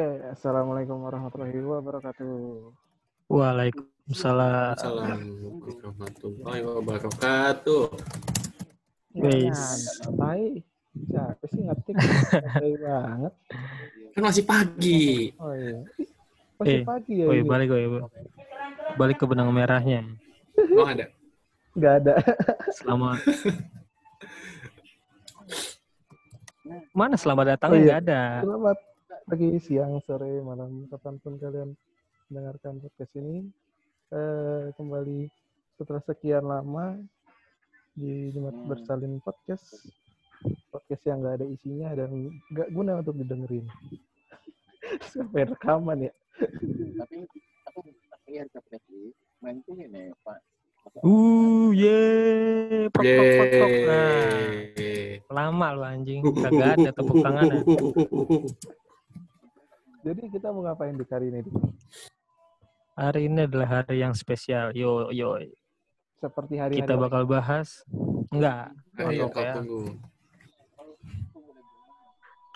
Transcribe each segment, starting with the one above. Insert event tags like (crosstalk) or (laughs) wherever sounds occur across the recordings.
Oke, assalamualaikum warahmatullahi wabarakatuh. Waalaikumsalam. Assalamualaikum warahmatullahi wabarakatuh. Ya, Wis. ada baik. Siapa sih ngetik? (laughs) Banget. Kan masih pagi. Oh iya. Masih Eh, pagi ya Woi, ini? balik woi. Balik ke benang merahnya. Emang ada? Nggak ada. Selamat. (laughs) Mana selamat datang Oh, iya. nggak ada. Selamat pagi, siang, sore, malam, kapan pun kalian mendengarkan podcast ini. Eh, kembali setelah sekian lama di Jumat Bersalin Podcast. Podcast yang nggak ada isinya dan nggak guna untuk didengerin. (laughs) Sampai rekaman ya. tapi aku pakai RKPT main tuh ini pak Uh, ye, prok prok prok prok. Nah, lama lu anjing. (laughs) Kagak ada tepuk tangan. (laughs) Jadi kita mau ngapain di hari ini? Hari ini adalah hari yang spesial. Yo yo. Seperti hari-hari Kita bakal bahas enggak. Ayo Oke, kau ya. tunggu.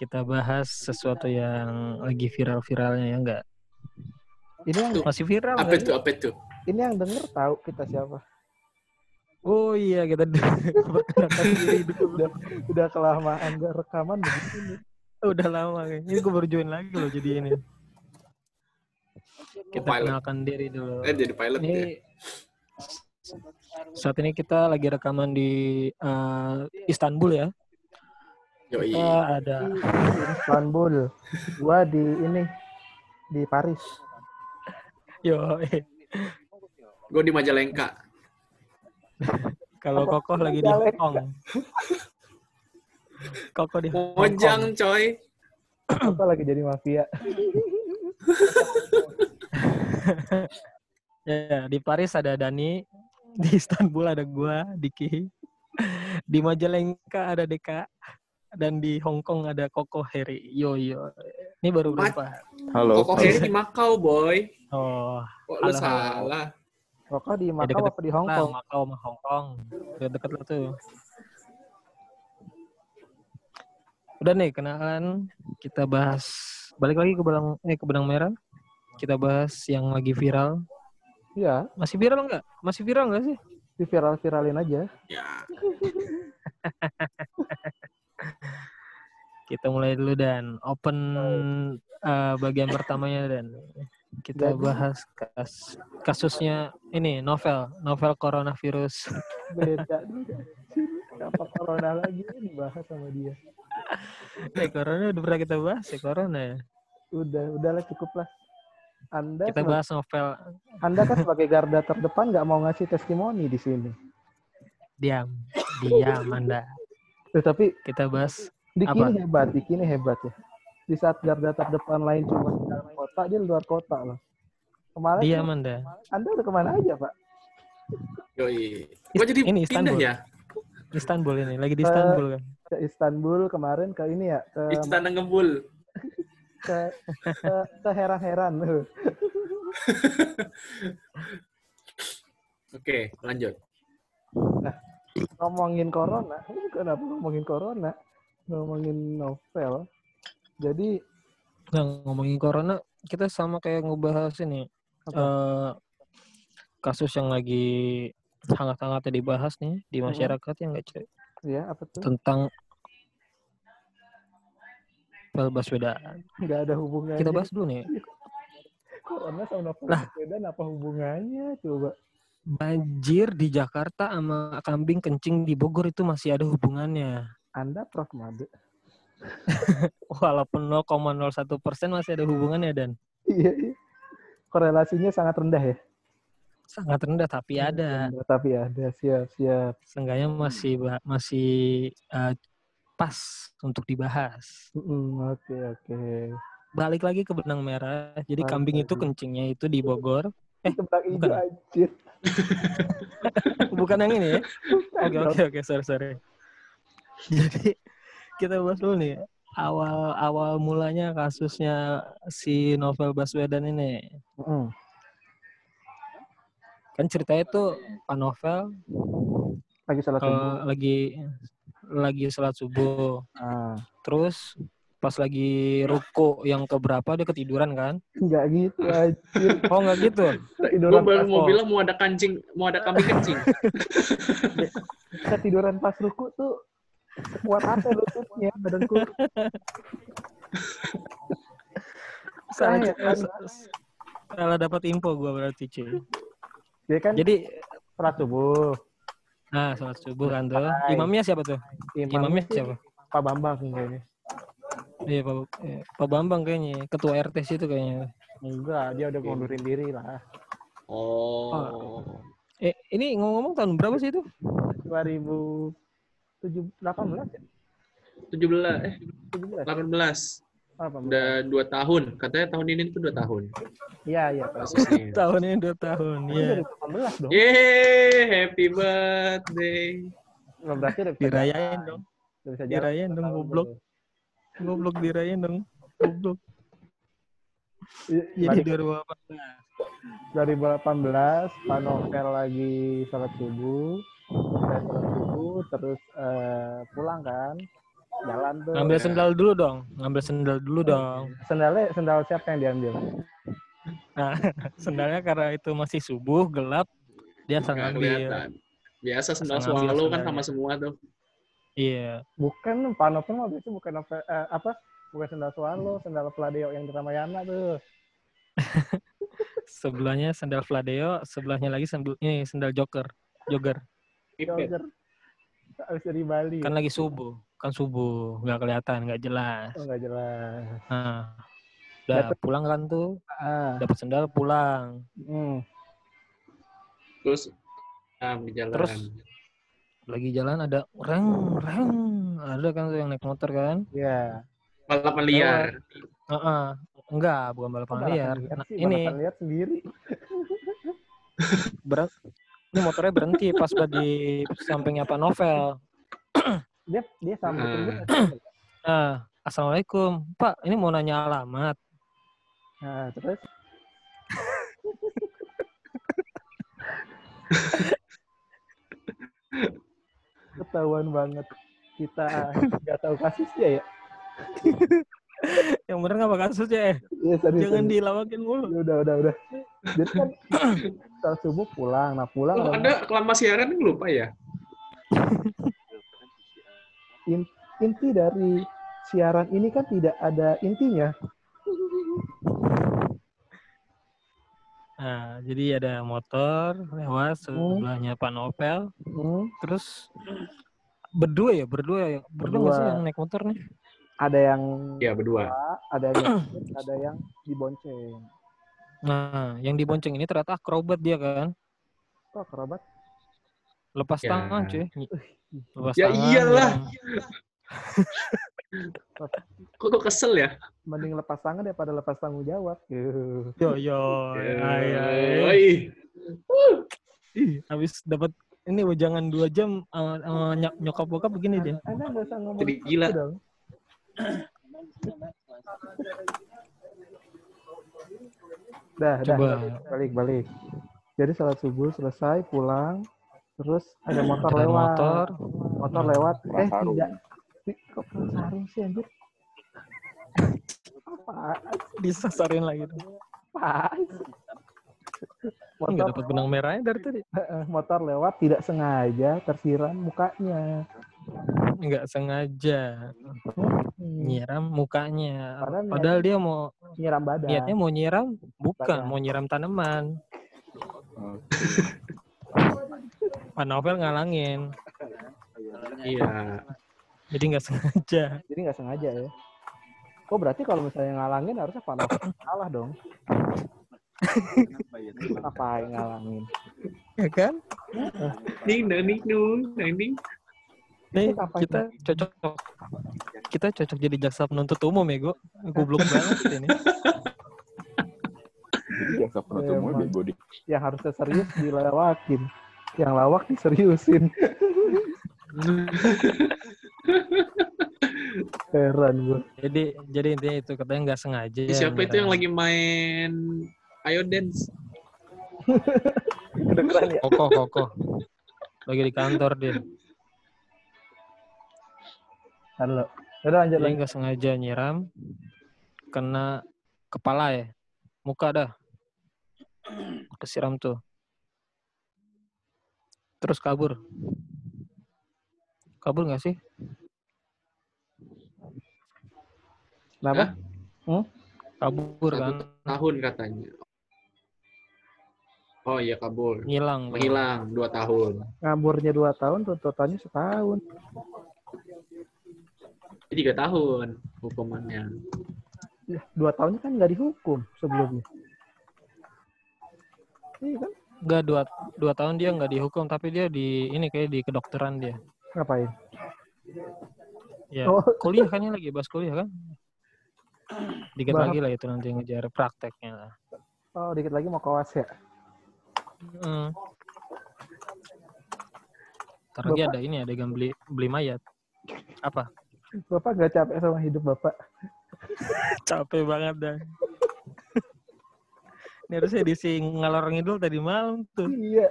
Kita bahas sesuatu yang lagi viral-viralnya ya enggak? Ini yang Masih viral Apa itu? Apa itu? ini yang denger tahu kita siapa. Oh iya kita (laughs) perkenalkan diri dulu. Udah udah kelamaan gak rekaman begini. (laughs) Udah lama kayaknya. Ini gue baru join lagi loh jadi ini. Kita pilot. kenalkan diri dulu. Eh jadi pilot ya? Ini saat ini kita lagi rekaman di eh, Istanbul ya. Yoi. Kita ada Di Istanbul. Gua di ini di Paris. yo Gue di Majalengka. kalau Kokoh lagi di Hong (laughs) Kokoh di Hong Kong. Mojang coy. Apa lagi jadi mafia? (laughs) Ya, di Paris ada Dani, di Istanbul ada gua, Diki. Di Majalengka ada Deka dan di Hong Kong ada Koko Heri. Yo yo. Ini baru berapa? halo Koko Heri di Makau boy. Oh, Kok lu Halo. salah? Kok di ya Makau deket-deket apa di Hong Kong? Makau sama Hong Kong. Udah deket lah tuh. Udah nih kenalan kita bahas balik lagi ke benang eh ke benang merah. Kita bahas yang lagi viral. Iya, Masih viral nggak? Masih viral nggak sih? di viral-viralin aja. Ya. (laughs) Kita mulai dulu dan open eh, bagian pertamanya dan kita Jadi- bahas kas- kasusnya ini novel novel coronavirus. Beda beda. Apa corona lagi ini bahas sama dia. (laughs) eh corona udah pernah kita bahas ya corona ya. Udah, udahlah cukup lah. Anda Kita bahas novel Anda kan sebagai garda terdepan nggak mau ngasih testimoni di sini. diam diam Anda. Eh, tapi Kita bahas Diki Apa? ini hebat, Diki ini hebat ya. Di saat garda terdepan lain cuma di dalam kota, dia di luar kota loh. Kemarin diam Anda. Anda udah ke mana aja, Pak? Yoi. Gue jadi Ini pindah Istanbul. ya. Istanbul ini lagi di Istanbul kan. Ke Istanbul kemarin ke ini ya, ke Istana ngebul. (laughs) ke ke, ke heran-heran. (laughs) Oke, lanjut. ngomongin corona, (laughs) ini kenapa ngomongin corona? Ngomongin novel. Jadi Nah, ngomongin corona kita sama kayak ngebahas ini apa? eh kasus yang lagi hangat-hangatnya dibahas nih di masyarakat yang nggak cuy ya apa tuh? tentang Novel Baswedan. Nggak ada hubungannya. Kita bahas dulu nih. corona sama novel Lah. Baswedan apa hubungannya? Coba. Banjir di Jakarta sama kambing kencing di Bogor itu masih ada hubungannya. Anda Prof Made. (laughs) Walaupun 0,01 persen masih ada hubungannya dan Iya, iya. Korelasinya sangat rendah ya. Sangat rendah tapi ada. Rendah, Tapi ada siap siap. Seenggaknya masih masih eh, pas untuk dibahas. Mm, Oke oke. Balik lagi ke benang merah. Jadi Balik kambing itu kencingnya itu di Bogor. Eh, bukan. anjir. (laughs) Bukan yang ini ya? Oke oke oke sorry sorry. Jadi kita bahas dulu nih awal awal mulanya kasusnya si Novel Baswedan ini. Mm, Kan ceritanya tuh Pak Novel Lagi salah ke, subuh. lagi lagi sholat subuh. Ah, Terus pas lagi ruko yang keberapa dia ketiduran kan? Enggak gitu anjir. Oh nggak gitu. Gue Tiduran baru pas, mau oh. bilang mau ada kancing, mau ada kambing kencing. (laughs) ketiduran pas ruku tuh kuat apa lututnya badanku. Salah, salah dapat info gua berarti cuy. Dia kan Jadi sholat subuh. nah sholat subuh kan tuh. Imamnya siapa tuh? Imamnya sih siapa? Pak Bambang kayaknya. Iya Pak, eh, Pak Bambang kayaknya, ketua RT situ kayaknya. Enggak, dia udah ngundurin diri lah. Oh. Eh ini ngomong-ngomong tahun berapa sih itu? 2018 ya? 17 eh 17. 18. Apa? Udah dua tahun. Katanya tahun ini tuh dua tahun. Iya, iya. (laughs) Tahun ini dua tahun, iya. 2018 dong. Yeay, happy birthday. Nggak berarti udah bisa Dirayain dong, Udah bisa dirayain dong, goblok. goblok dirayain dong, goblok. Jadi balik 2018. 2018 Pak Novel lagi sholat subuh saya sholat subuh terus eh, pulang kan jalan tuh Ngambil sendal dulu dong, ngambil sendal dulu dong. sendalnya sendal siapa yang diambil Nah, (laughs) sendalnya karena itu masih subuh, gelap, dia asal Nggak ngambil. kelihatan. Biasa sendal swallow kan sama semua tuh. Iya. bukan Pak Novel mah biasanya bukan Novel, eh, apa bukan sendal swallow sendal Pladeo yang di Ramayana tuh (laughs) Sebelahnya sendal Fladeo, sebelahnya lagi sendal ini sendal Joker, Jogger. Ipet. jogger habis dari Bali Kan lagi subuh, kan subuh, nggak kelihatan, nggak jelas. oh nggak jelas Nah, udah Dapet- pulang kan tuh, ah dapat sendal pulang. hmm. Terus ah, di jalan. Terus? Lagi jalan ada reng reng, ada kan tuh yang naik motor kan? ya balapan liar. Heeh. Enggak, bukan balapan Balapan liar. liar Nah, sih, ini balapan liar sendiri berat. Ini motornya berhenti pas di sampingnya Pak Novel. Dia dia Ah. gue Nah, Assalamualaikum. Pak, ini mau nanya alamat. nah terus (laughs) ketahuan banget kita nggak tahu kasusnya ya (laughs) Yang bener nggak apa kasusnya eh? Iya, serius, Jangan serius. dilawakin mulu. Ya udah udah udah jadi kan (clears throat) setelah subuh pulang nah pulang Oh, ada kelama siaran ini lupa ya? (laughs) inti dari siaran ini kan tidak ada intinya Nah, jadi ada motor lewat sebelahnya Pak Novel. Hmm, Terus berdua ya, berdua ya. Berdua nggak sih Berdua. yang naik motor nih? ada yang Ya berdua. ada yang (clears throat) ada yang dibonceng Nah, yang dibonceng ini ternyata akrobat dia kan. kok kerabat Lepas Ya. tangan cuy. Lepas Ya tangan, iyalah. yang- (laughs) Kok, kok kesel ya? mending lepas tangan daripada lepas tanggung jawab Yuh. Yo yo. ay. Ih, habis dapat ini wejangan dua jam sama sama ny- nyokap bokap begini dia. anda nggak usah ngomong Jadi gila. dong dah dah Coba. balik balik jadi salat subuh selesai pulang terus ada motor Ada lewat. motor. motor lewat. Eh tidak. Ti- kok sarung sih anjir? Apa Disasarin lagi tuh. apa Nggak motor dapat benang merahnya dari tadi. motor lewat tidak sengaja tersiram mukanya. Nggak sengaja. Hmm, nyiram mukanya. Padahal Padahal dia mau nyiram badan. niatnya mau nyiram, bukan Badan. mau nyiram tanaman. Pak Novel ngalangin, Iya. jadi nggak sengaja. jadi nggak sengaja ya Oh berarti kalau misalnya ngalangin harusnya Pak Novel salah dong. (laughs) Apa yang ngalangin? Ya kan? Ning ning ning ning ning ning. Nih Itu apa kita cocok kita cocok jadi jaksa penuntut umum ya, gue goblok banget ini. Jaksa penuntut umum bego di Yang harusnya serius dilewakin. Yang lawak diseriusin. Heran gue. Jadi jadi intinya itu katanya nggak sengaja. Siapa itu yang lagi main Ayo Dance? Kedengeran ya? kokoh kokoh lagi di kantor dia. Halo. Udah lanjut lagi. nggak sengaja nyiram, kena kepala ya, muka dah. Kesiram tuh. Terus kabur. Kabur nggak sih? Kenapa? Kabur Satu kan, tahun katanya. Oh iya kabur. ngilang. Menghilang dua tahun. Ngaburnya dua tahun, tuntutannya setahun. Jadi tiga tahun hukumannya. Ya, dua tahunnya kan nggak dihukum sebelumnya. Iya kan? Nggak dua dua tahun dia nggak dihukum, tapi dia di ini kayak di kedokteran dia. Ngapain? Ya, Oh. (laughs) kuliah kan ini lagi bahas kuliah kan? Dikit Bahas- lagi lah itu nanti ngejar prakteknya lah. Oh, dikit lagi mau kawas ya. Hmm. Ntar lagi ada ini adegan beli beli mayat. Apa? Bapak nggak capek sama hidup bapak? (laughs) Capek banget dah. Ini harusnya diisi ngalor ngidul tadi malam tuh. Iya.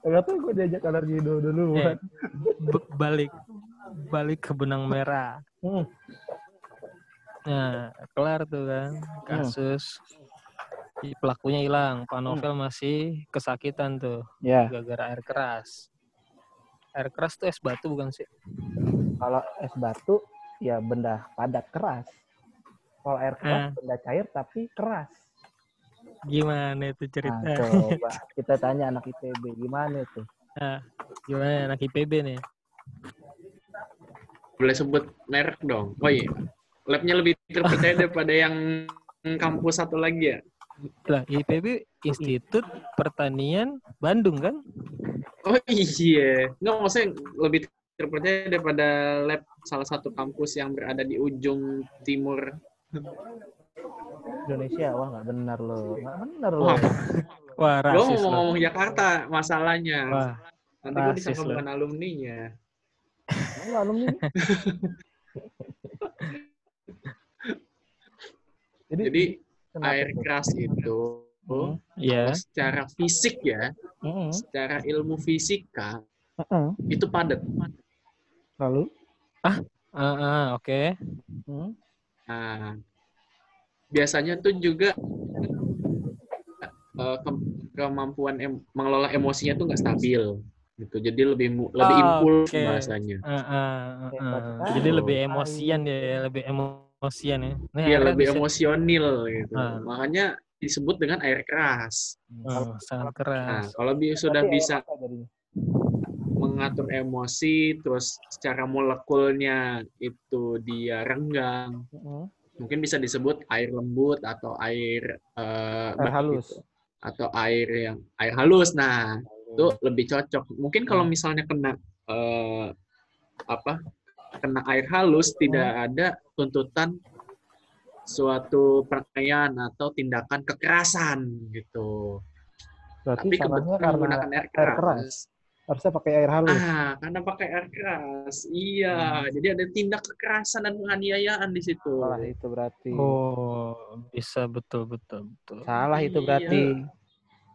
Gak tau gue diajak alergi dulu dulu. Eh, balik balik ke benang merah. Hmm. Nah, kelar tuh kan kasus. Si Pelakunya hilang, Pak Novel masih kesakitan tuh Ya, gara-gara air keras. Air keras tuh es batu bukan sih? kalau es batu ya benda padat keras. Kalau air keras Eh. benda cair tapi keras. Gimana itu Nah, cerita? (laughs) coba kita tanya anak IPB gimana itu? Nah, gimana anak IPB nih? Boleh sebut merek dong. Oh iya. Labnya lebih terpercaya (laughs) daripada yang kampus satu lagi ya. Lah, IPB Institut Pertanian Bandung kan? Oh iya. Nggak maksudnya lebih terpercaya daripada lab salah satu kampus yang berada di ujung timur. Indonesia wah nggak benar loh, nggak benar loh. Wah, Wah, gue mau ngomong Jakarta masalahnya. Wah, Nanti gue disangka lo. bukan alumninya. Emang alumni. (laughs) Jadi, Jadi air keras itu Hmm. iya. secara fisik ya, Mm-mm. secara ilmu fisika Mm-mm. itu padat. Lalu? Ah, ah, oke. Hmm. Nah, biasanya tuh juga eh, ke- kemampuan em- mengelola emosinya tuh nggak stabil gitu. Jadi lebih mu- lebih Oh, impuls oke. bahasanya. Ah, ah, ah, Hebat ah. sekali. Jadi lebih emosian ya, lebih emosian ya. Nah, Iya, akhirnya lebih bisa- emosional gitu. Ah. Makanya disebut dengan air keras. Oh, sangat Nah, keras. kalau bi- sudah bisa mengatur emosi, terus secara molekulnya itu dia renggang, Mm-mm. Mungkin bisa disebut air lembut atau air eh, Air halus. gitu. atau air yang air halus. Nah, itu lebih cocok. Mungkin kalau misalnya kena eh, apa? Kena air halus tidak ada tuntutan suatu penganiayaan atau tindakan kekerasan gitu. Berarti Tapi kebetulan karena menggunakan air air keras. Harusnya pakai air halus. Ah, karena pakai air keras. Iya, jadi ada tindak kekerasan dan penganiayaan di situ. Salah itu berarti. Oh, bisa betul betul betul. Salah itu Iya. berarti.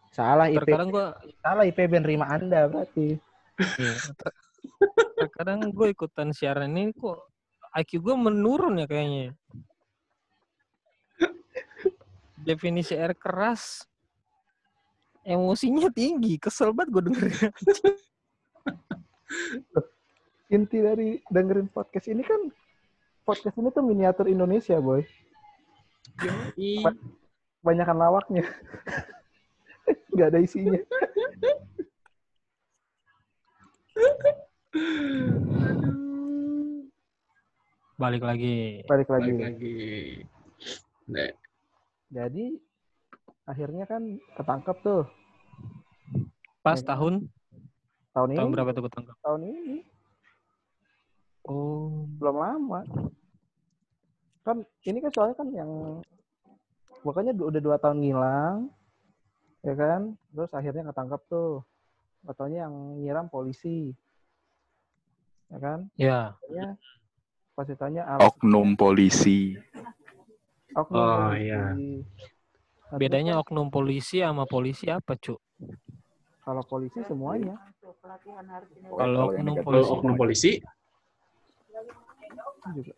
Salah IP, Terkadang gua salah IPB nerima Anda berarti. iya, ter- terkadang gue ikutan siaran ini kok IQ gue menurun ya kayaknya. (laughs) Definisi air keras emosinya tinggi, kesel banget gue dengerin. (laughs) Inti dari dengerin podcast ini kan podcast ini tuh miniatur Indonesia, boy. Ih, Banyakan lawaknya. (laughs) Nggak ada isinya. Balik lagi. Balik lagi. balik lagi. Nah, Jadi akhirnya kan ketangkep tuh Pas Ya. tahun tahun ini. tahun berapa tuh ketangkap? Tahun ini Oh, belum lama. Kan ini kan soalnya kan yang pokoknya udah dua tahun ngilang, ya kan? Terus akhirnya ketangkep tuh. Katanya yang nyiram polisi, ya kan? ya. Katanya pas ditanya oknum polisi. oknum Oh, polisi. iya. Bedanya oknum polisi sama polisi apa, Cuk? Kalau polisi semuanya. Kalau oknum negatif kalau polisi oknum polisi, juga.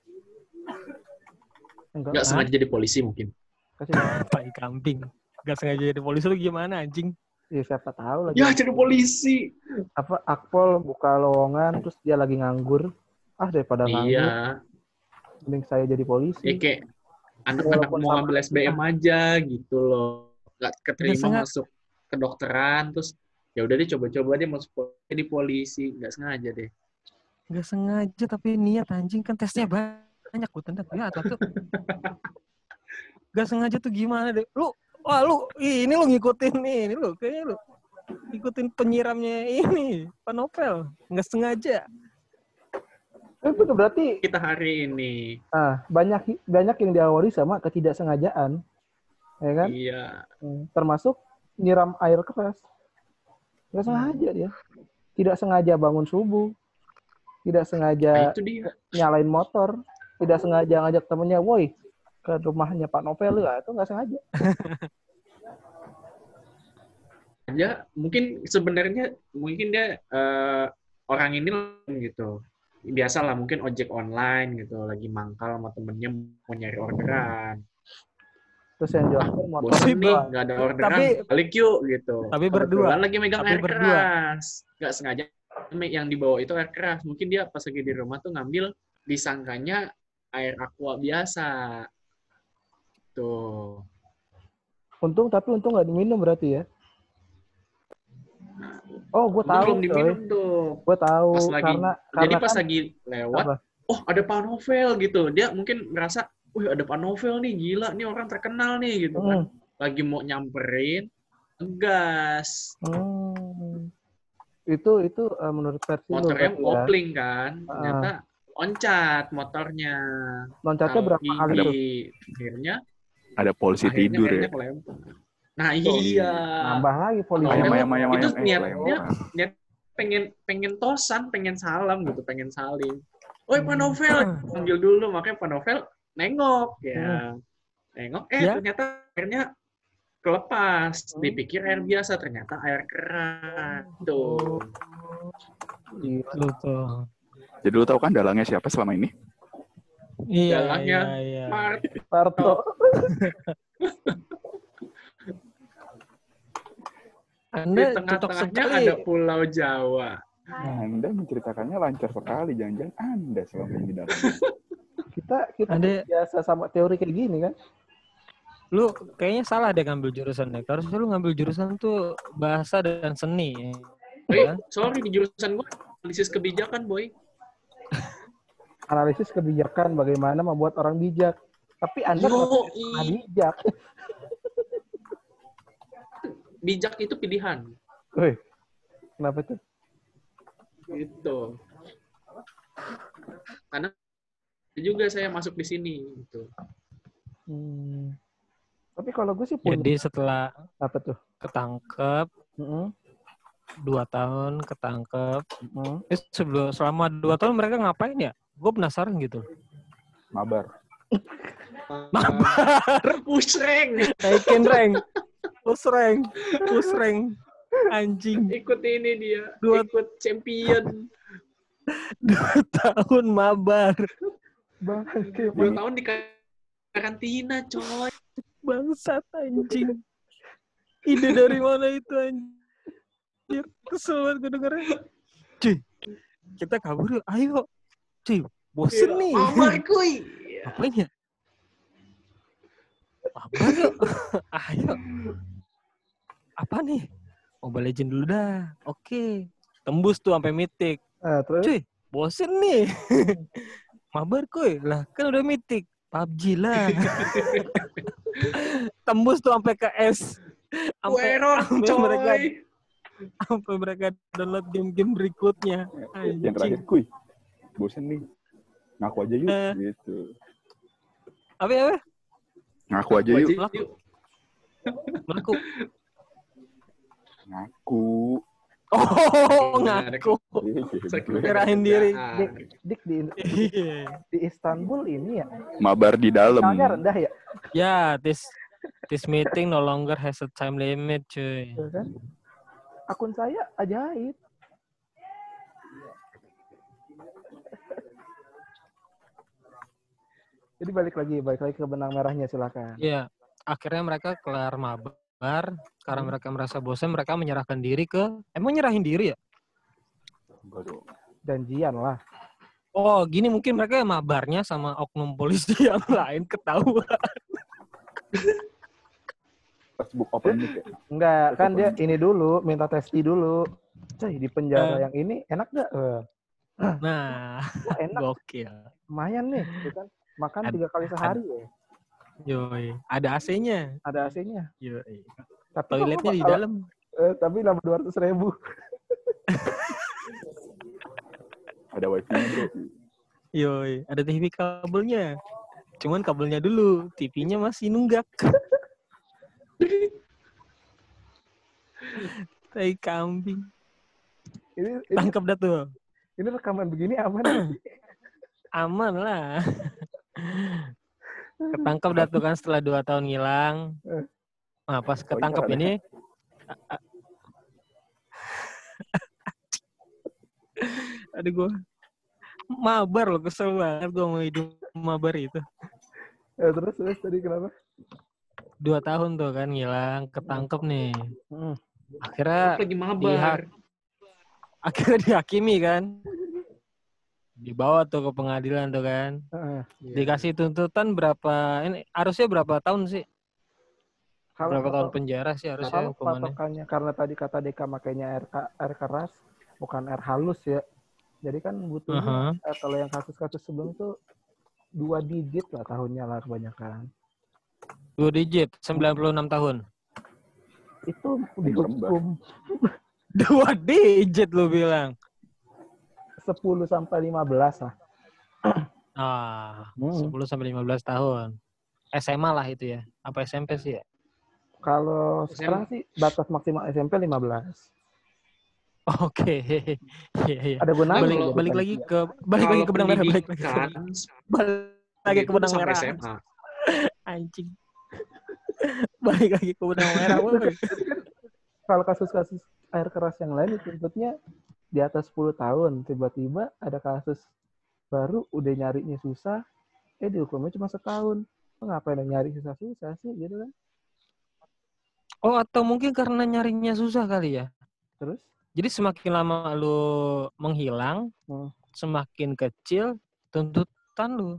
Enggak. Nggak sengaja jadi polisi mungkin. Kasih (laughs) kambing. Gak sengaja jadi polisi lu gimana anjing? Ya, siapa tahu lagi. Ya jadi polisi. Apa Akpol buka lowongan terus dia lagi nganggur. Ah daripada nganggur, Iya. mending saya jadi polisi. Ya kayak anak-anak Walaupun mau ngambil SBM aja gitu loh. Nggak keterima masuk kedokteran terus ya udah deh coba-coba dia masuk pol- jadi polisi nggak sengaja deh Gak sengaja tapi niat anjing kan tesnya banyak gue tendang ya atau tuh. (laughs) Gak sengaja tuh gimana deh? Lu wah lu ini lu ngikutin nih, ini lu kayaknya lu ngikutin penyiramnya ini Pak Novel nggak sengaja Eh, itu berarti kita hari ini ah, banyak banyak yang diawali sama ketidaksengajaan. Ya kan? iya Hmm, Termasuk nyiram air keras. Nggak sengaja dia. Tidak sengaja bangun subuh. Tidak nah, sengaja itu dia nyalain motor. Tidak sengaja ngajak temennya, woi, ke rumahnya Pak Novel ya. Itu nggak sengaja. aja (laughs) mungkin sebenarnya mungkin dia eh, orang ini gitu biasalah mungkin ojek online gitu lagi mangkal sama temennya mau nyari orderan Terus yang jual motor. bosan nih doang. nggak ada orderan Tapi- balik yuk gitu tapi berdua. Kebetulan lagi megang Tapi air berdua. keras nggak sengaja yang dibawa itu air keras mungkin dia pas lagi di rumah tuh ngambil disangkanya air aqua biasa tuh Untung tapi untung nggak diminum berarti ya. Oh, gue tahu. belum diminum tuh Gue tahu pas lagi karena jadi karena pas kan, lagi lewat apa? oh ada Pak Novel gitu dia mungkin merasa wih ada Pak Novel nih gila nih orang terkenal nih gitu kan Hmm, lagi mau nyamperin ngegas hmm. Itu itu eh, menurut versi motornya ya. kopling kan Ah. ternyata loncat motornya Loncatnya berapa kali tuh? gigi, akhirnya Ada polisi akhirnya tidur ya. kelempar. Nah iya, Nambah lagi polisi. Ayam, Ayam ayam ayam itu ayam. niatnya niat pengen pengen tosan, pengen salam gitu, pengen salim. Oi Pak Novel, panggil dulu makanya Pak Novel nengok ya, nengok eh Ya. ternyata airnya kelepas, Hmm. dipikir air biasa ternyata air keras tuh. Gila. lu tuh Jadi lu tahu kan dalangnya siapa selama ini? iya Dalangnya iya iya Mart, Parto. di anda cocok tengah-tengahnya ada Pulau Jawa. Anda menceritakannya lancar sekali, jangan-jangan Anda selama ini dalangnya. (laughs) Kita kita Ade. biasa sama teori kayak gini kan. lu kayaknya salah deh ngambil jurusan deh harusnya lu ngambil jurusan tuh bahasa dan seni Eh, Ya. sorry di jurusan gua analisis kebijakan, boy. (laughs) Analisis kebijakan bagaimana membuat orang bijak. Tapi Anda Yo, bijak. bijak itu pilihan. Woi. Kenapa tuh? Gitu. Karena juga saya masuk di sini gitu. Hmm. Tapi kalau gue sih punya jadi setelah apa tuh? ketangkep Mm-mm. dua tahun ketangkep Mm-mm. eh, sebelum selama dua tahun mereka ngapain ya gue penasaran gitu Mabar. (laughs) Mabar. Pusreng. naikin rank rank push rank anjing Ikut ini dia. Dua- Ikut champion. (laughs) dua tahun mabar Bangke, Dua tahun di karantina, coy. bangsat anjing ide dari mana itu anjing kesel banget gue dengernya cuy kita kabur yuk ayo cuy bosen nih Mabar, kuy. Ngapain ya? Apa yuk? (laughs) Ayo. Apa nih? Mobile Legend dulu dah. Oke. Tembus tuh sampai mitik. Ah, terus Cuy, bosen nih. (laughs) Mabar kuy. Lah, kan udah mitik. PUBG lah. (laughs) Tembus tuh sampai ke S. (laughs) Sampai mereka sampai mereka download game-game berikutnya. Yang terakhir, kuy. Bosen nih. Ngaku aja yuk. Eh. Gitu. Apa ya? Ngaku aja yuk. Ngaku. Ngaku. Oh, ngaku. Sekali Nyerahin diri. kerjaan. dik di Iya. di Istanbul ini ya. Mabar di dalam. Sinyalnya rendah ya, Ya, this this meeting no longer has a time limit, cuy. kan? Akun saya ajaib. Jadi balik lagi, balik lagi ke benang merahnya silakan. Iya. Akhirnya mereka kelar mabar. Karena Hmm. mereka merasa bosan, mereka menyerahkan diri ke... Emang nyerahin diri ya? Janjian lah. Oh, gini mungkin mereka mabarnya sama oknum polisi (laughs) yang lain ketahuan. Facebook open mic ya. Enggak, kan dia ini dulu, minta testi dulu. Cuy, di penjara Eh. yang ini enak gak? Eh, Nah, wah, enak, gokil. lumayan nih. Gitu kan. Makan tiga kali sehari ya. Yoi. Ada AC-nya. Ada AC-nya. Yoi. Tapi Toiletnya di dalam. eh, tapi nambah dua ratus ribu. (laughs) Ada wifi. Yoi. Ada TV kabelnya. Cuman kabelnya dulu. TV-nya masih nunggak. (laughs) Tai kambing. Ini, ini, Tangkap dah tuh. ini rekaman begini aman. nih. (clears throat) Aman lah. (laughs) Ketangkap dah tuh kan setelah dua tahun ngilang. Eh. Nah, pas Oh, iya, ketangkap ada. ini. (laughs) Aduh gue. Mabar loh, kesel banget gue mau hidup mabar itu. Eh, terus terus tadi kenapa? Dua tahun tuh kan ngilang, ketangkep nih. Hmm. Akhirnya lagi mabar. akhirnya dihakimi kan. Dibawa tuh ke pengadilan tuh kan. Heeh. Dikasih tuntutan berapa ini harusnya berapa tahun sih? Kalau Berapa tahun penjara sih harusnya kalau hukumannya? patokannya karena tadi kata Deka makanya air air keras bukan air halus ya. Jadi kan butuhnya Aha. eh, kalau yang kasus-kasus sebelum tuh dua digit lah tahunnya lah kebanyakan. Dua digit, 96 tahun. Itu dihukum Dua digit lu bilang. 10 sampai 15 lah. Ah, Hmm. 10 sampai 15 tahun. SMA lah itu ya. Apa SMP sih ya? Kalau sekarang sih batas maksimal SMP 15. Oke. (laughs) Iya, iya. Ada gunanya. Balik, jadi balik lagi ke balik lagi Kalau ke benang merah, balik lagi. Balik lagi ke itu benang merah. SMA. Anjing. balik lagi ke benang merah. (laughs) Kalau kasus-kasus air keras yang lain dituntutnya di atas 10 tahun. Tiba-tiba ada kasus baru udah nyarinya susah, eh dihukumnya cuma setahun. Ngapain nyari susah-susah sih gitu kan? Oh, atau mungkin karena nyarinya susah kali ya. Terus Jadi semakin lama lu menghilang, Hmm. semakin kecil tuntutan lu.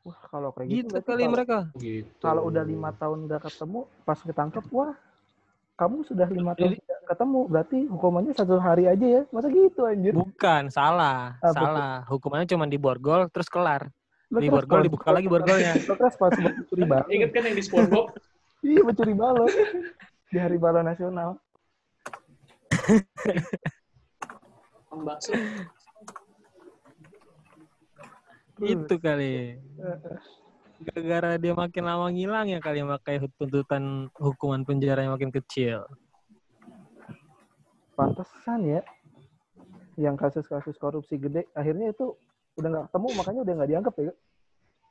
wah kalau kayak gitu, Gitu kali kalau, mereka. Gitu. kalau udah lima tahun nggak ketemu, pas ketangkep, wah kamu sudah lima tahun Jadi- tidak ketemu, berarti hukumannya satu hari aja ya? Masa gitu anjir? Bukan, salah. Tuh? salah. Hukumannya cuma diborgol terus kelar. Lo Di borgol dibuka lagi borgolnya. Keras (laughs) pas mencuri balon. Ingat kan yang di SpongeBob? (laughs) Iya mencuri balon di hari balon nasional. Bakso. (laughs) Itu kali. Gara-gara dia makin lama ngilang ya kali makanya tuntutan hukuman penjara yang makin kecil. Pantesan ya, yang kasus-kasus korupsi gede, akhirnya itu udah nggak ketemu, makanya udah nggak dianggap ya.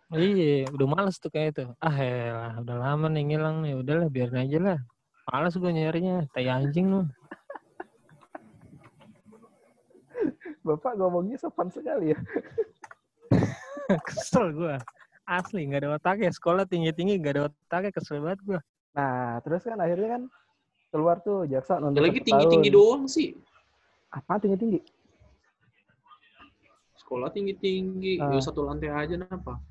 Iya, udah males tuh kayak itu. Ah elah, udah lama nih ngilang nih. Udahlah biarin aja lah. Males gue nyarinya. Tai anjing lu. Bapak ngomongnya sopan sekali ya. (laughs) Kesel gue. Asli, nggak ada otaknya. Sekolah tinggi-tinggi nggak ada otaknya. Kesel banget gue. Nah, terus kan akhirnya kan keluar tuh jaksa Ya nonton lagi tinggi-tinggi doang sih. Apa tinggi-tinggi? Sekolah tinggi-tinggi. Ah. Ya satu lantai aja kenapa?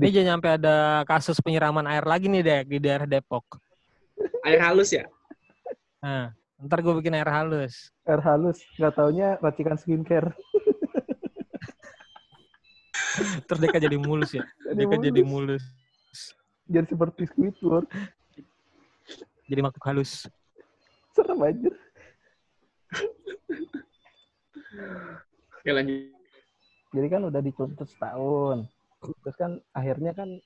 Ini jangan sampai ada kasus penyiraman air lagi nih dek di daerah Depok. Air halus ya? Nah, ntar gue bikin air halus. Air halus, nggak taunya racikan skincare. Terus Deka jadi mulus ya. Jadi Deka jadi mulus. Jadi seperti Squidward. Jadi makhluk halus. Serem aja. Oke lanjut. Jadi kan udah dituntut setahun. Terus kan akhirnya kan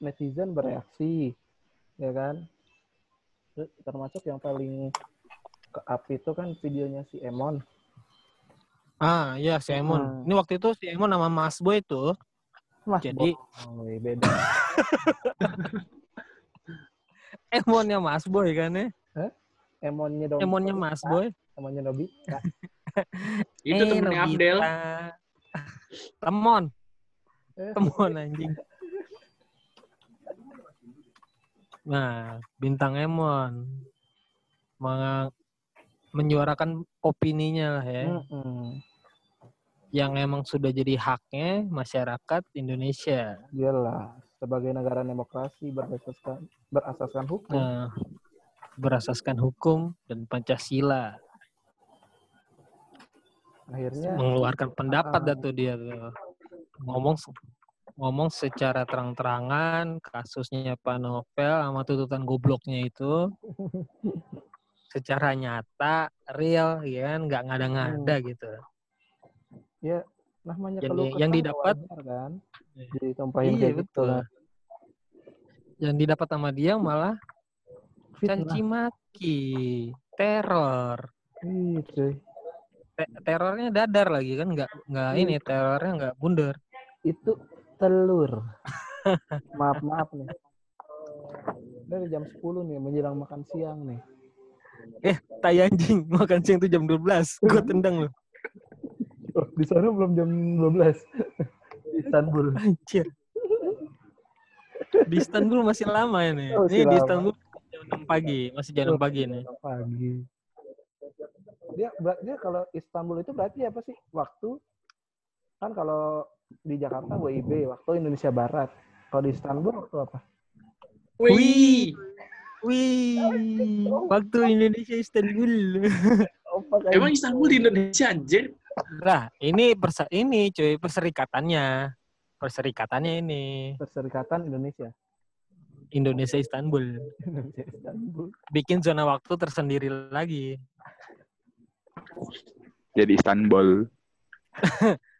netizen bereaksi, ya kan? Terus Termasuk yang paling ke up itu kan videonya si Emon. Ah, iya si Emon. Hmm. Ini waktu itu si Emon sama Mas Boy tuh. Mas Jadi Boy, beda. (laughs) Emonnya Mas Boy kan ya. Emonnya dong. Emonnya Mas Boy. Emonnya Nobita. (laughs) Itu Eh, temennya Abdel. Nobita. (laughs) Temon. Eh. Temon anjing. Nah, bintang Emon Meng- menyuarakan opininya lah ya, Mm-mm. yang emang sudah jadi haknya masyarakat Indonesia. Iyalah, sebagai negara demokrasi berasaskan berasaskan hukum. Nah, berasaskan hukum dan Pancasila. Akhirnya mengeluarkan pendapat tuh dia tuh. ngomong ngomong secara terang-terangan kasusnya Pak Novel sama tuntutan gobloknya itu (laughs) secara nyata real ya kan nggak ngada-ngada gitu ya namanya Yang keluh yang didapat- wajar kan ditumpahin iya kayak gitu betul kan. yang didapat sama dia malah Fitnah. caci maki teror cuy. Te- terornya dadar lagi kan nggak nggak Iya. ini terornya nggak bundar itu telur. (laughs) maaf maaf nih. Dari jam 10 nih menjelang makan siang nih. tai anjing makan siang tuh jam 12 gue tendang lu Oh, di sana belum jam 12. di Istanbul. Anjir. Di Istanbul masih lama ini. Oh, ini masih di lama. Istanbul jam 6 pagi, masih jam 6 pagi nih. Pagi. Dia ber- dia kalau Istanbul itu berarti apa sih? Waktu kan kalau di Jakarta WIB, waktu Indonesia Barat. Kalau di Istanbul waktu apa? Wih, Wih, waktu Indonesia Istanbul. Emang Istanbul di Indonesia anjir? Lah, ini persa ini cuy perserikatannya. Perserikatannya ini Perserikatan Indonesia. Indonesia Istanbul. Indonesia Istanbul. Bikin zona waktu tersendiri lagi. Jadi Istanbul. (laughs)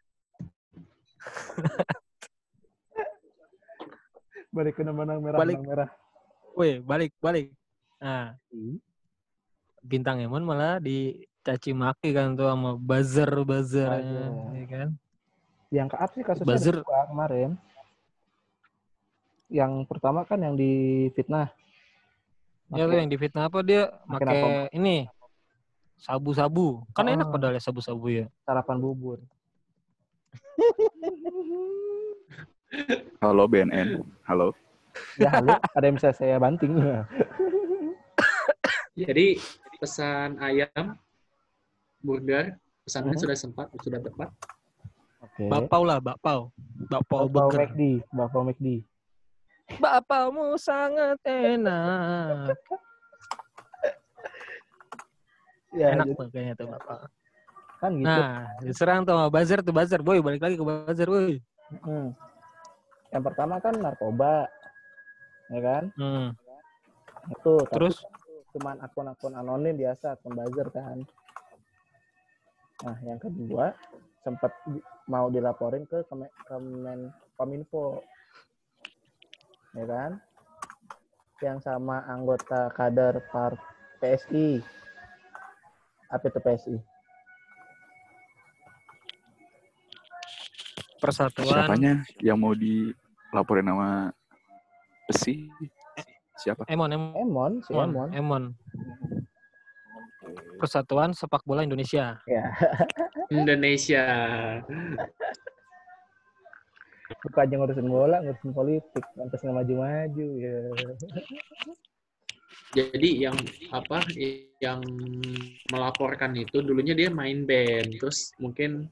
Balik ke benang merah, Balik. merah. Wih, balik, balik. Nah, bintang Emon malah dicaci maki kan tuh sama Buzzer. ya kan? Yang ke apa sih kasusnya Buzzer. dua kemarin? Yang pertama kan yang di fitnah. Ya yang difitnah apa dia pakai ini sabu-sabu. Kan enak Oh. padahal ya sabu-sabu ya. sarapan bubur. (laughs) Halo BNN. Halo. Ya halo, ada yang bisa saya banting. Jadi pesan ayam, burger, pesanannya Mhm. sudah sempat, sudah tepat. Oke. Bapau lah, bapau. Bapau Bapau burger. McD, Bapau McD. Bapaumu sangat enak. Ya, enak jadi tuh kayaknya tuh bapak. kan gitu. Nah, diserang tuh sama buzzer tuh buzzer. Boy, balik lagi ke buzzer, boy. Hmm. Yang pertama kan narkoba. Ya kan? Hmm. Itu Terus cuman akun-akun anonim biasa, akun buzzer kan. Nah, yang kedua sempat di- mau dilaporin ke Kemen, Kemen Kominfo. Ya kan? Yang sama anggota kader par PSI. Apa itu PSI? persatuan Siapanya yang mau dilaporin sama besi? Siapa? Emon, Emon, Emon, si Emon. Emon. Persatuan Sepak Bola Indonesia. Ya, (laughs) Indonesia. bukannya ngurusin bola, ngurusin politik. Pantas nggak maju-maju ya. Jadi yang apa yang melaporkan itu dulunya dia main band, terus mungkin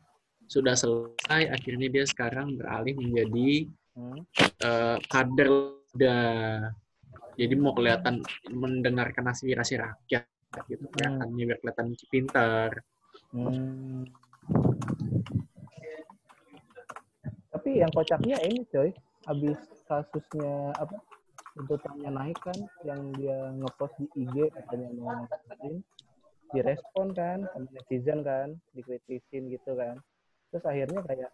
sudah selesai, akhirnya dia sekarang beralih menjadi Hmm. eh, kader udah jadi mau kelihatan mendengarkan aspirasi rakyat gitu kelihatannya biar kelihatan pintar Hmm. Tapi yang kocaknya ini coy, habis kasusnya apa tuntutannya naik kan, yang dia ngepost di IG katanya mau ngapain, direspon kan sama netizen kan, dikritisin gitu kan. Terus akhirnya kayak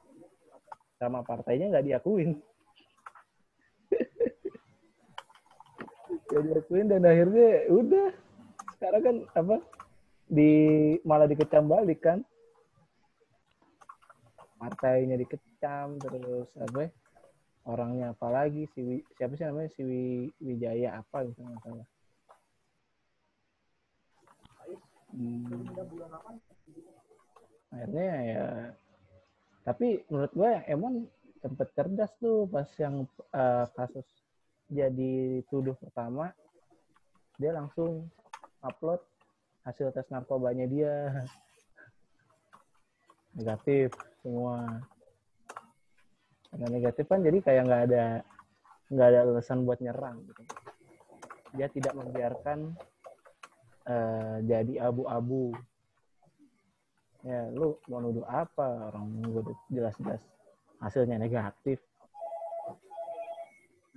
sama partainya nggak diakuin. (laughs) Gak diakuin dan akhirnya udah sekarang kan apa di malah dikecam balik kan partainya dikecam terus apa ya, orangnya apa lagi si siapa sih namanya si Wi- Wijaya apa gitu nggak Hmm. akhirnya ya Tapi menurut gue Emon sempet cerdas tuh pas yang eh, kasus jadi tuduh pertama dia langsung upload hasil tes narkobanya dia. Negatif semua. Karena negatif kan jadi kayak nggak ada nggak ada alasan buat nyerang gitu. dia tidak membiarkan eh, jadi abu-abu. Ya lu mau nuduh apa? Orang gue jelas-jelas hasilnya negatif.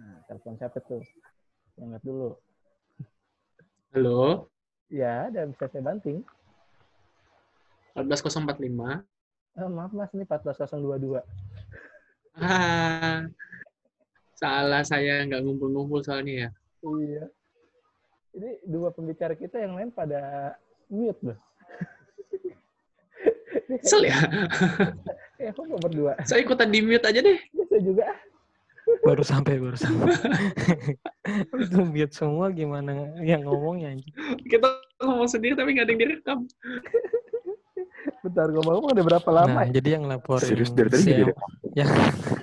Nah telepon siapa tuh? Angkat dulu. Halo, ya ada bisa saya banting 14045. Eh, maaf mas ini 14022 Ah, salah saya nggak ngumpul-ngumpul soalnya ya. iya ini dua pembicara kita yang lain pada mute loh Kesel ya. ya kok nggak berdua Saya ikutan di mute aja deh. saya juga Baru sampai, baru sampai. (laughs) Itu biar semua gimana yang ngomongnya anjing. Kita ngomong sendiri tapi nggak ada yang direkam. (laughs) bentar ngomong udah berapa lama Nah, ya jadi yang laporin Serius dari tadi si Em- yang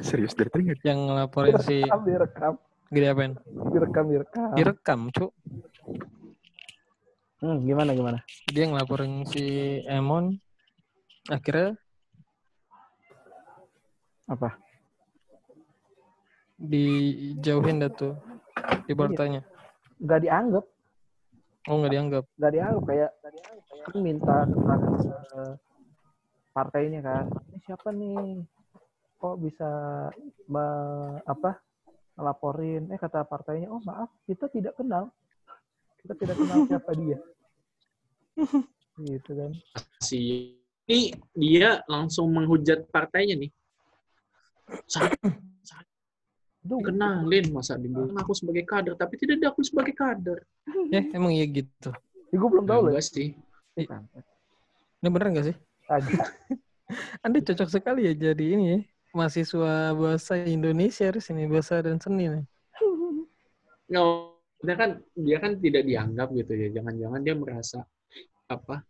Serius dari tadi yang laporin si direkam direkam gede apain? direkam direkam Direkam, Cuk. hmm, gimana gimana Dia yang laporin si Emon akhirnya apa dijauhin dah tuh di partainya. nggak dianggap. Oh, nggak dianggap. nggak dianggap kayak kan minta keterangan ke partainya kan. Ini siapa nih? Kok bisa me- apa ngelaporin? Eh kata partainya oh maaf kita tidak kenal. Kita tidak kenal (laughs) siapa dia. Gitu kan. Si ini dia langsung menghujat partainya nih. Itu kenalin masa dibilang aku sebagai kader tapi tidak diakui sebagai kader. Ya, emang iya gitu. gue belum tahu loh Enggak sih. Ini bener nggak sih? (laughs) Anda cocok sekali ya jadi ini ya. Mahasiswa bahasa Indonesia harus ini bahasa dan seni nih. Nggak, dia kan dia kan tidak dianggap gitu ya. Jangan-jangan dia merasa apa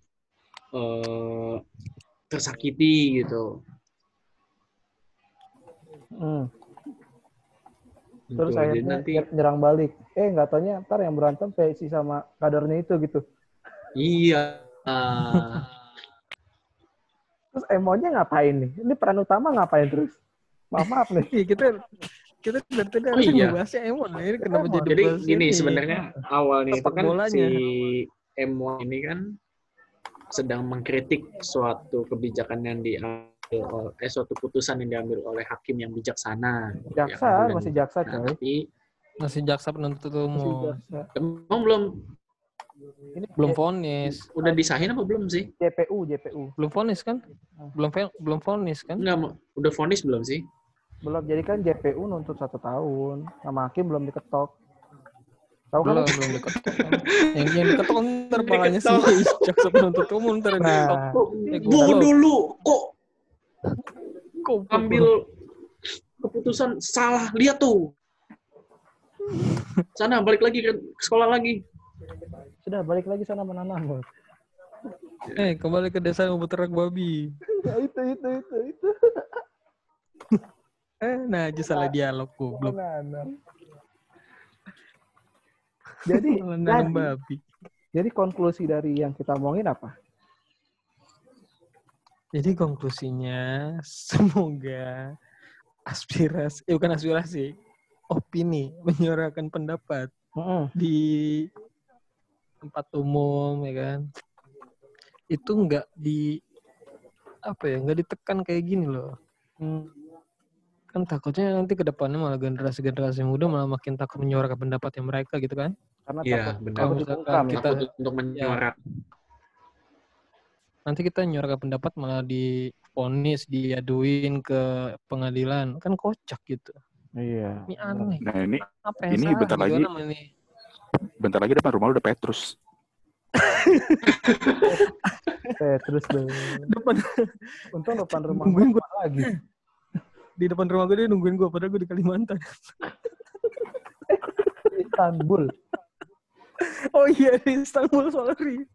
eh tersakiti gitu. Hmm. Gitu. Terus Jadi akhirnya nanti ny- nyerang balik. Eh nggak taunya ntar yang berantem PSI sama kadernya itu gitu. iya. (laughs) Terus emonya ngapain nih? Ini peran utama ngapain terus? Maaf maaf nih. Iya kita kita dari tadi Oh, iya. ngebahasnya Emon. Ini kenapa Emon. jadi Jadi gini ini? sebenarnya awalnya itu kan bolanya. si Emo ini kan sedang mengkritik suatu kebijakan yang diambil eh, suatu putusan yang diambil oleh hakim yang bijaksana. Jaksa Ya, masih jaksa Nah, coy. tapi Masih jaksa penuntut umum. jaksa. emang belum Ini Belum vonis. udah disahin apa belum sih? JPU JPU Belum vonis kan? Belum fe- belum vonis kan? Enggak, udah vonis belum sih? belum jadi kan JPU nuntut satu tahun sama hakim belum diketok. Tahu kan? Belum, belum diketok. (laughs) yang yang diketok ntar palanya sih (laughs) jaksa penuntut umum ntar Nah. diketok. Kok Eh, dulu kok. Ambil keputusan salah lihat tuh. Sana balik lagi ke sekolah lagi. Sudah balik lagi sana menanam. Eh, kembali ke desa yang beternak babi. Ya, itu itu itu itu. Eh, nah aja salah dialog goblok. Menanam. (laughs) Jadi Malah nanam jadi, babi. jadi konklusi dari yang kita omongin apa? Jadi konklusinya semoga aspirasi, eh bukan aspirasi, opini menyuarakan pendapat Heeh. di tempat umum ya kan itu nggak di apa ya nggak ditekan kayak gini loh Hmm, kan takutnya nanti ke depannya malah generasi-generasi muda malah makin takut menyuarakan pendapatnya mereka gitu kan Karena Iya, takut benar. takut Kalau ya. kita- Takut untuk menyuarakan. Nanti kita menyuarakan pendapat malah diponis diaduin ke pengadilan kan kocak gitu Iya. ini aneh Nah ini apa yang Ini salah bentar lagi. ini bentar lagi depan rumah lu udah Petrus. Eh, terus deh. depan Untung depan rumah Nungguin gua lagi. (laughs) di depan rumah gue dia nungguin gue padahal gue di Kalimantan (laughs) Istanbul. oh iya di Istanbul sorry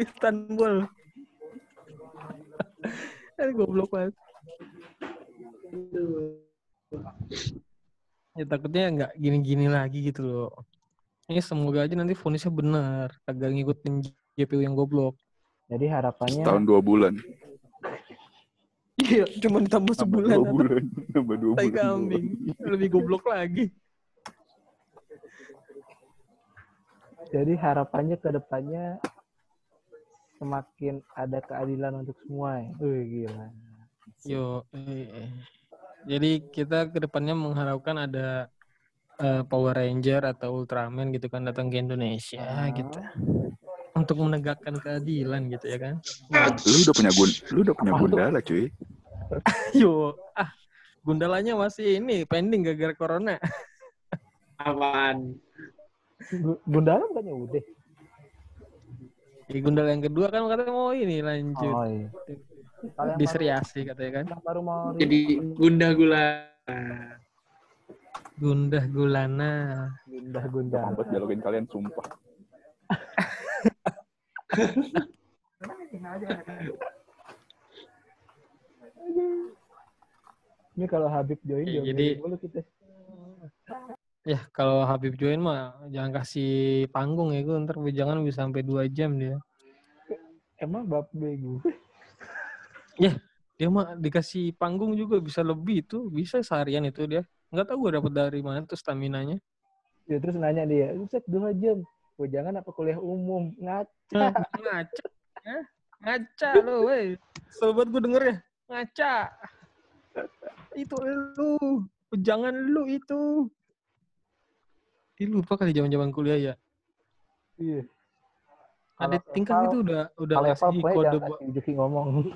Istanbul goblok banget Ya takutnya nggak gini-gini lagi gitu loh. Ini semoga aja nanti vonisnya benar, kagak ngikutin JPU yang goblok. Jadi harapannya Setahun dua bulan. Iya, cuma ditambah Tambah sebulan dua bulan. Tambah dua bulan. kambing. Lebih goblok lagi. jadi harapannya ke depannya semakin ada keadilan untuk semua ya. Wih, gila. Yo, eh. jadi kita ke depannya mengharapkan ada eh, Power Ranger atau Ultraman gitu kan datang ke Indonesia Ah. gitu untuk menegakkan keadilan gitu ya kan. Lu udah punya gun, lu udah punya gundala cuy. (laughs) Yo, ah Gundalanya masih ini pending gara-gara corona. Apaan? Gu- Gundala bukannya udah? Ya, Gundala yang kedua kan katanya mau ini lanjut Oh iya. Di baru- Seriasi katanya kan. baru mau Jadi gundah gula. Gundah Gulana. gundah gundah. Banget dialogin kalian sumpah. Ini kalau Habib join Ya, dia jadi- dulu kita. Ya kalau Habib join mah jangan kasih panggung ya gue ntar jangan bisa sampai dua jam dia. Emang bab bego. Dia mah dikasih panggung juga bisa lebih itu bisa seharian itu dia. Nggak tahu gue dapet dari mana tuh stamina-nya. Ya terus nanya dia, Ustaz dua jam. Oh jangan apa kuliah umum ngaca. Ngaca. Hah? Ngaca lo, weh. Sobat gue denger ya. Ngaca. Itu lu. Jangan lu itu. Ih, lupa kali zaman-zaman kuliah ya. Iya. Ada tingkat itu udah udah ngasih kode buat Juki ngomong. (laughs)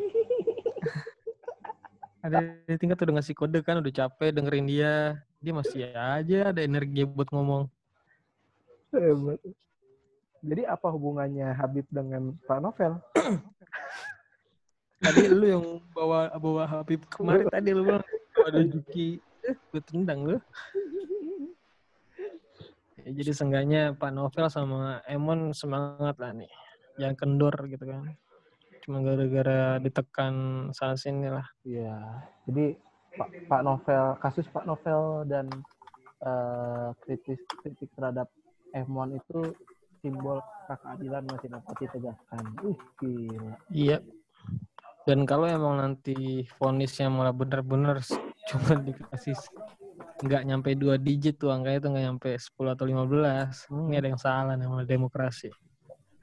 ada tingkat udah ngasih kode kan udah capek dengerin dia. Dia masih aja ada energi buat ngomong. Hebat. Jadi apa hubungannya Habib dengan Pak Novel? (coughs) Tadi lu yang bawa bawa Habib kemarin tadi lu bilang (coughs) ada Juki. Eh, gue tendang lu. (laughs) Ya, jadi seenggaknya Pak Novel sama Emon semangat lah nih. Jangan kendor gitu kan. Cuma gara-gara ditekan sana sini lah. Iya. Jadi Pak, Pak Novel, kasus Pak Novel dan eh, kritis kritik terhadap Emon itu simbol keadilan masih dapat ditegakkan. Ih, gila. Iya. Dan kalau emang nanti vonisnya malah bener-bener s- (laughs) cuma dikasih nggak nyampe dua digit tuh angkanya tuh nggak nyampe 10 atau 15 ini ada yang salah namanya demokrasi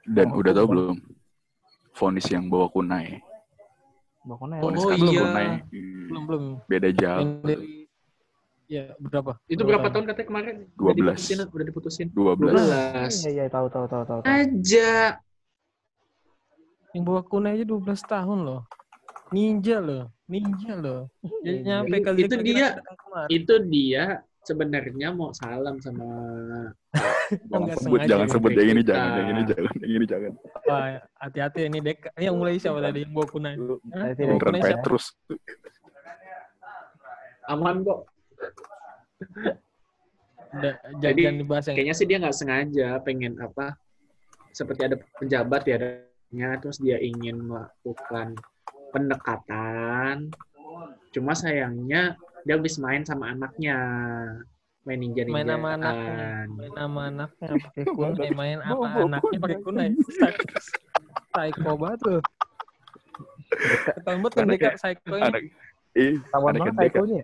Dan Oh, udah tau belum? Fonis yang bawa kunai. Pokoknya Fonis Oh, kan belum iya. kunai. belum belum Beda yang jauh. dari ya berapa Itu berapa tahun katanya kemarin? Udah 12. diputusin, udah diputusin. 12. 12. Iya, iya, tahu tahu tahu tahu. tahu. Aja. yang bawa kunai aja 12 tahun loh ninja loh ninja loh jadi Ninja. nyampe Itu kali dia. Itu dia sebenarnya mau salam sama (laughs) Jangan sebut, jangan ya. sebut yang ini jangan, yang ini jangan, yang ini jangan. Hati-hati ini dek ini yang mulai siapa tadi yang bawa kunai siapa? Petrus. aman kok. Jadi, dibahas yang Kayaknya sih dia nggak sengaja pengen apa? Seperti ada pejabat ya, adanya, terus dia ingin melakukan pendekatan. Cuma sayangnya dia habis main sama anaknya, main ninja ninja. main sama anaknya main sama anaknya pakai kunai (laughs) main apa anaknya pakai kunai (laughs) psycho banget loh ketahuan banget kan mereka psycho-nya Anak, eh, Tawan anaknya banget kan- psycho-nya.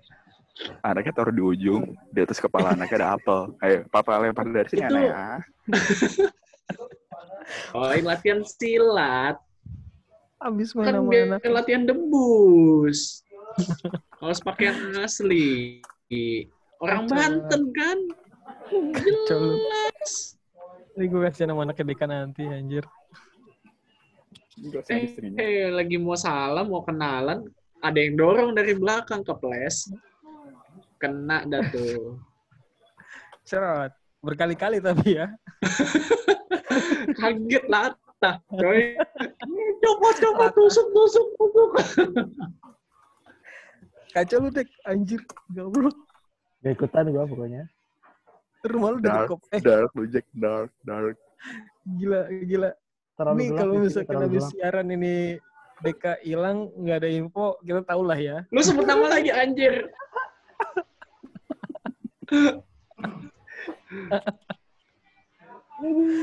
anaknya taruh di ujung, di atas kepala anaknya ada apel. Ayo, papa lempar dari sini Itu- anak ya. (laughs) Oh, ini latihan silat. Abis Kan sama biar anaknya latihan debus. Harus (laughs) pakai yang asli. Orang Kacau Banten kan? Kacau. Jelas. ini gue kasih nama anak Deka nanti anjir Eh, eh, lagi mau salam, mau kenalan, ada yang dorong dari belakang ke ples. Kena dah tuh. (laughs) cerot berkali-kali tapi ya (laughs) Kaget lah. Tah, coy. (laughs) Copot, copot, tusuk, tusuk, tusuk. kacau lu dek anjir goblok Gak ikutan gua pokoknya. rumah lu udah Dark, dekop eh dark, lu Jack, dark, dark. gila gila Terlalu ini kalau misalkan habis siaran ini DK hilang nggak ada info kita tahu lah ya Lu sebut nama lagi anjir. (laughs)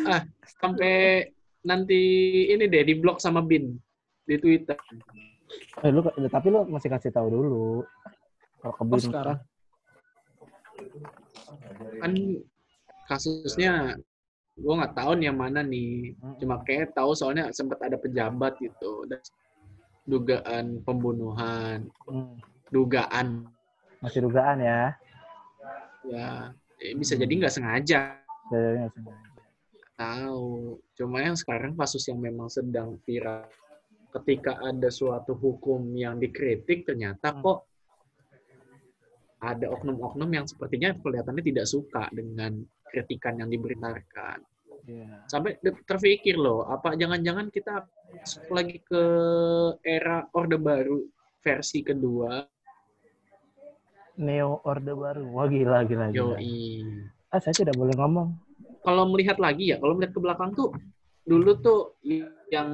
ah, sampai nanti ini deh di blog sama Bin di Twitter. Eh, lu, tapi lu masih kasih tahu dulu. Kalau ke oh, Bin. sekarang Kan kasusnya gue nggak tahu nih yang mana nih. Cuma kayak tahu soalnya sempat ada pejabat gitu. Dan dugaan pembunuhan, Hmm, dugaan masih dugaan ya. ya eh, bisa jadi nggak sengaja Jadinya sengaja. tahu. Cuma yang sekarang kasus yang memang sedang viral. Ketika ada suatu hukum yang dikritik, ternyata Hmm. kok ada oknum-oknum yang sepertinya kelihatannya tidak suka dengan kritikan yang diberitakan. Iya. Sampai terpikir loh, apa jangan-jangan kita lagi ke era Orde Baru versi kedua? Neo Orde Baru. Wah gila gila gila. Yoi. Ah saya tidak boleh ngomong. kalau melihat lagi ya, kalau melihat ke belakang tuh dulu tuh yang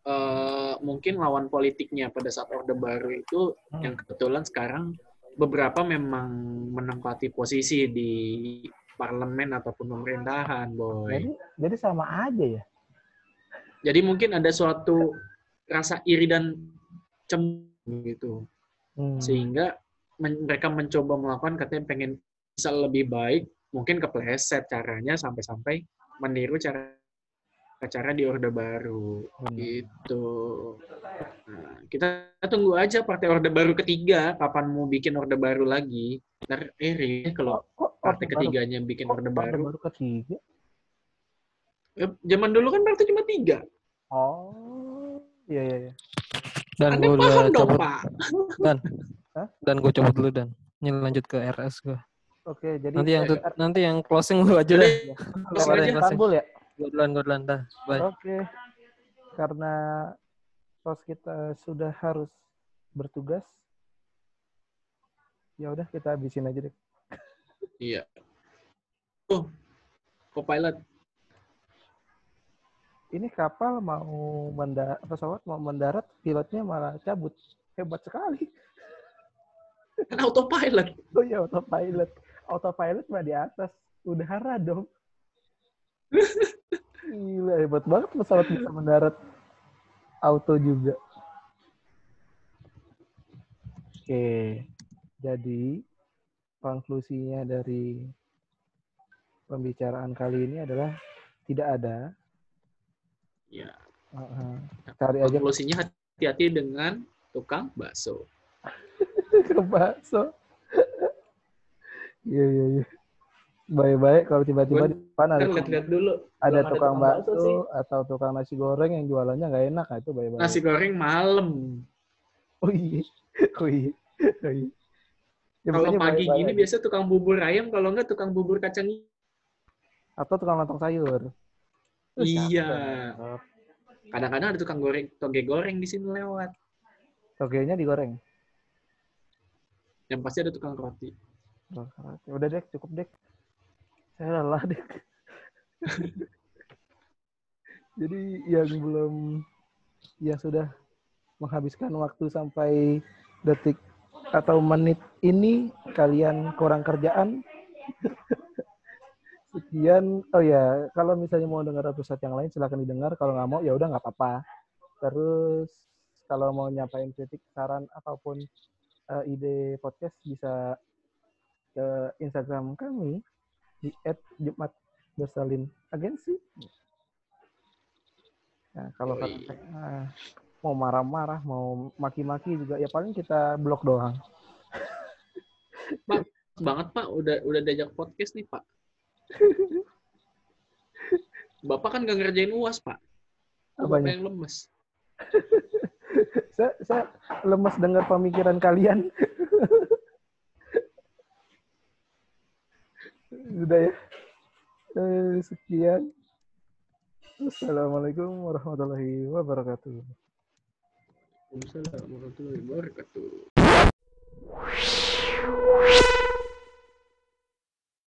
eh, mungkin lawan politiknya pada saat Orde Baru itu Hmm. yang kebetulan sekarang beberapa memang menempati posisi di parlemen ataupun pemerintahan, boy. Jadi jadi sama aja ya. Jadi mungkin ada suatu rasa iri dan cemburu gitu, Hmm. sehingga men- mereka mencoba melakukan katanya pengen bisa lebih baik, mungkin kepleset caranya sampai-sampai meniru cara cara di Orde Baru Hmm. gitu. Nah, kita tunggu aja partai Orde Baru ketiga kapan mau bikin Orde Baru lagi. Ntar eh kalau partai Baru- ketiganya bikin kok Orde Orde Baru. Baru ketiga? Eh, Zaman dulu kan partai cuma tiga. Oh, iya iya iya. dan Anda gue udah paham dong, cabut Pak. (laughs) dan Hah? dan gue cabut dulu dan ini lanjut ke RS gue Oke, jadi nanti yang tut- nanti yang closing lu aja deh closing aja. Istanbul ya? Gue duluan gue duluan dah bye Oke. Karena pos kita sudah harus bertugas. Ya udah kita habisin aja deh. Iya. Oh, co-pilot. Ini kapal mau mendarat, pesawat mau mendarat, pilotnya malah cabut. Hebat sekali. Kan autopilot. Oh iya, autopilot. Autopilot mah di atas. Udara dong. (laughs) Gila, hebat banget pesawat bisa mendarat auto juga. Oke, jadi konklusinya dari pembicaraan kali ini adalah tidak ada. Ya. Heeh. Cari aja Konklusinya hati-hati dengan tukang bakso. (laughs) ke bakso. Iya, iya, iya. Baik-baik kalau tiba-tiba di depan ada Kan tukang, lihat-lihat dulu. ada belum ada tukang tukang bakso sih. atau tukang nasi goreng yang jualannya nggak enak, nah itu baik-baik. Nasi goreng malam. Oh iya. (laughs) Oh iya. Oh iya. Ya, Kalau pagi baik-baik gini biasa tukang bubur ayam, kalau enggak tukang bubur kacang atau tukang lontong sayur. Iya. Kadang-kadang ada tukang goreng, toge goreng di sini lewat. Togenya digoreng. Yang pasti ada tukang roti. Udah deh, cukup deh. Saya lelah deh. Jadi yang belum, yang sudah menghabiskan waktu sampai detik atau menit ini kalian kurang kerjaan. (laughs) Sekian, oh ya, kalau misalnya mau dengar episode yang lain silahkan didengar. Kalau nggak mau ya udah nggak apa-apa. Terus kalau mau nyampain kritik, saran ataupun eh, ide podcast bisa ke Instagram kami di @jumat bersalin agensi. Nah, kalau kata, ah, mau marah-marah, mau maki-maki juga ya paling kita blok doang. (laughs) Banget Pak, udah udah diajak podcast nih Pak. Bapak kan gak ngerjain uas Pak. Bapak Apanya? yang lemes. (laughs) Saya, saya lemes dengar pemikiran kalian. (laughs) Sudah ya. Eh, sekian. Assalamualaikum warahmatullahi wabarakatuh. Waalaikumsalam warahmatullahi wabarakatuh.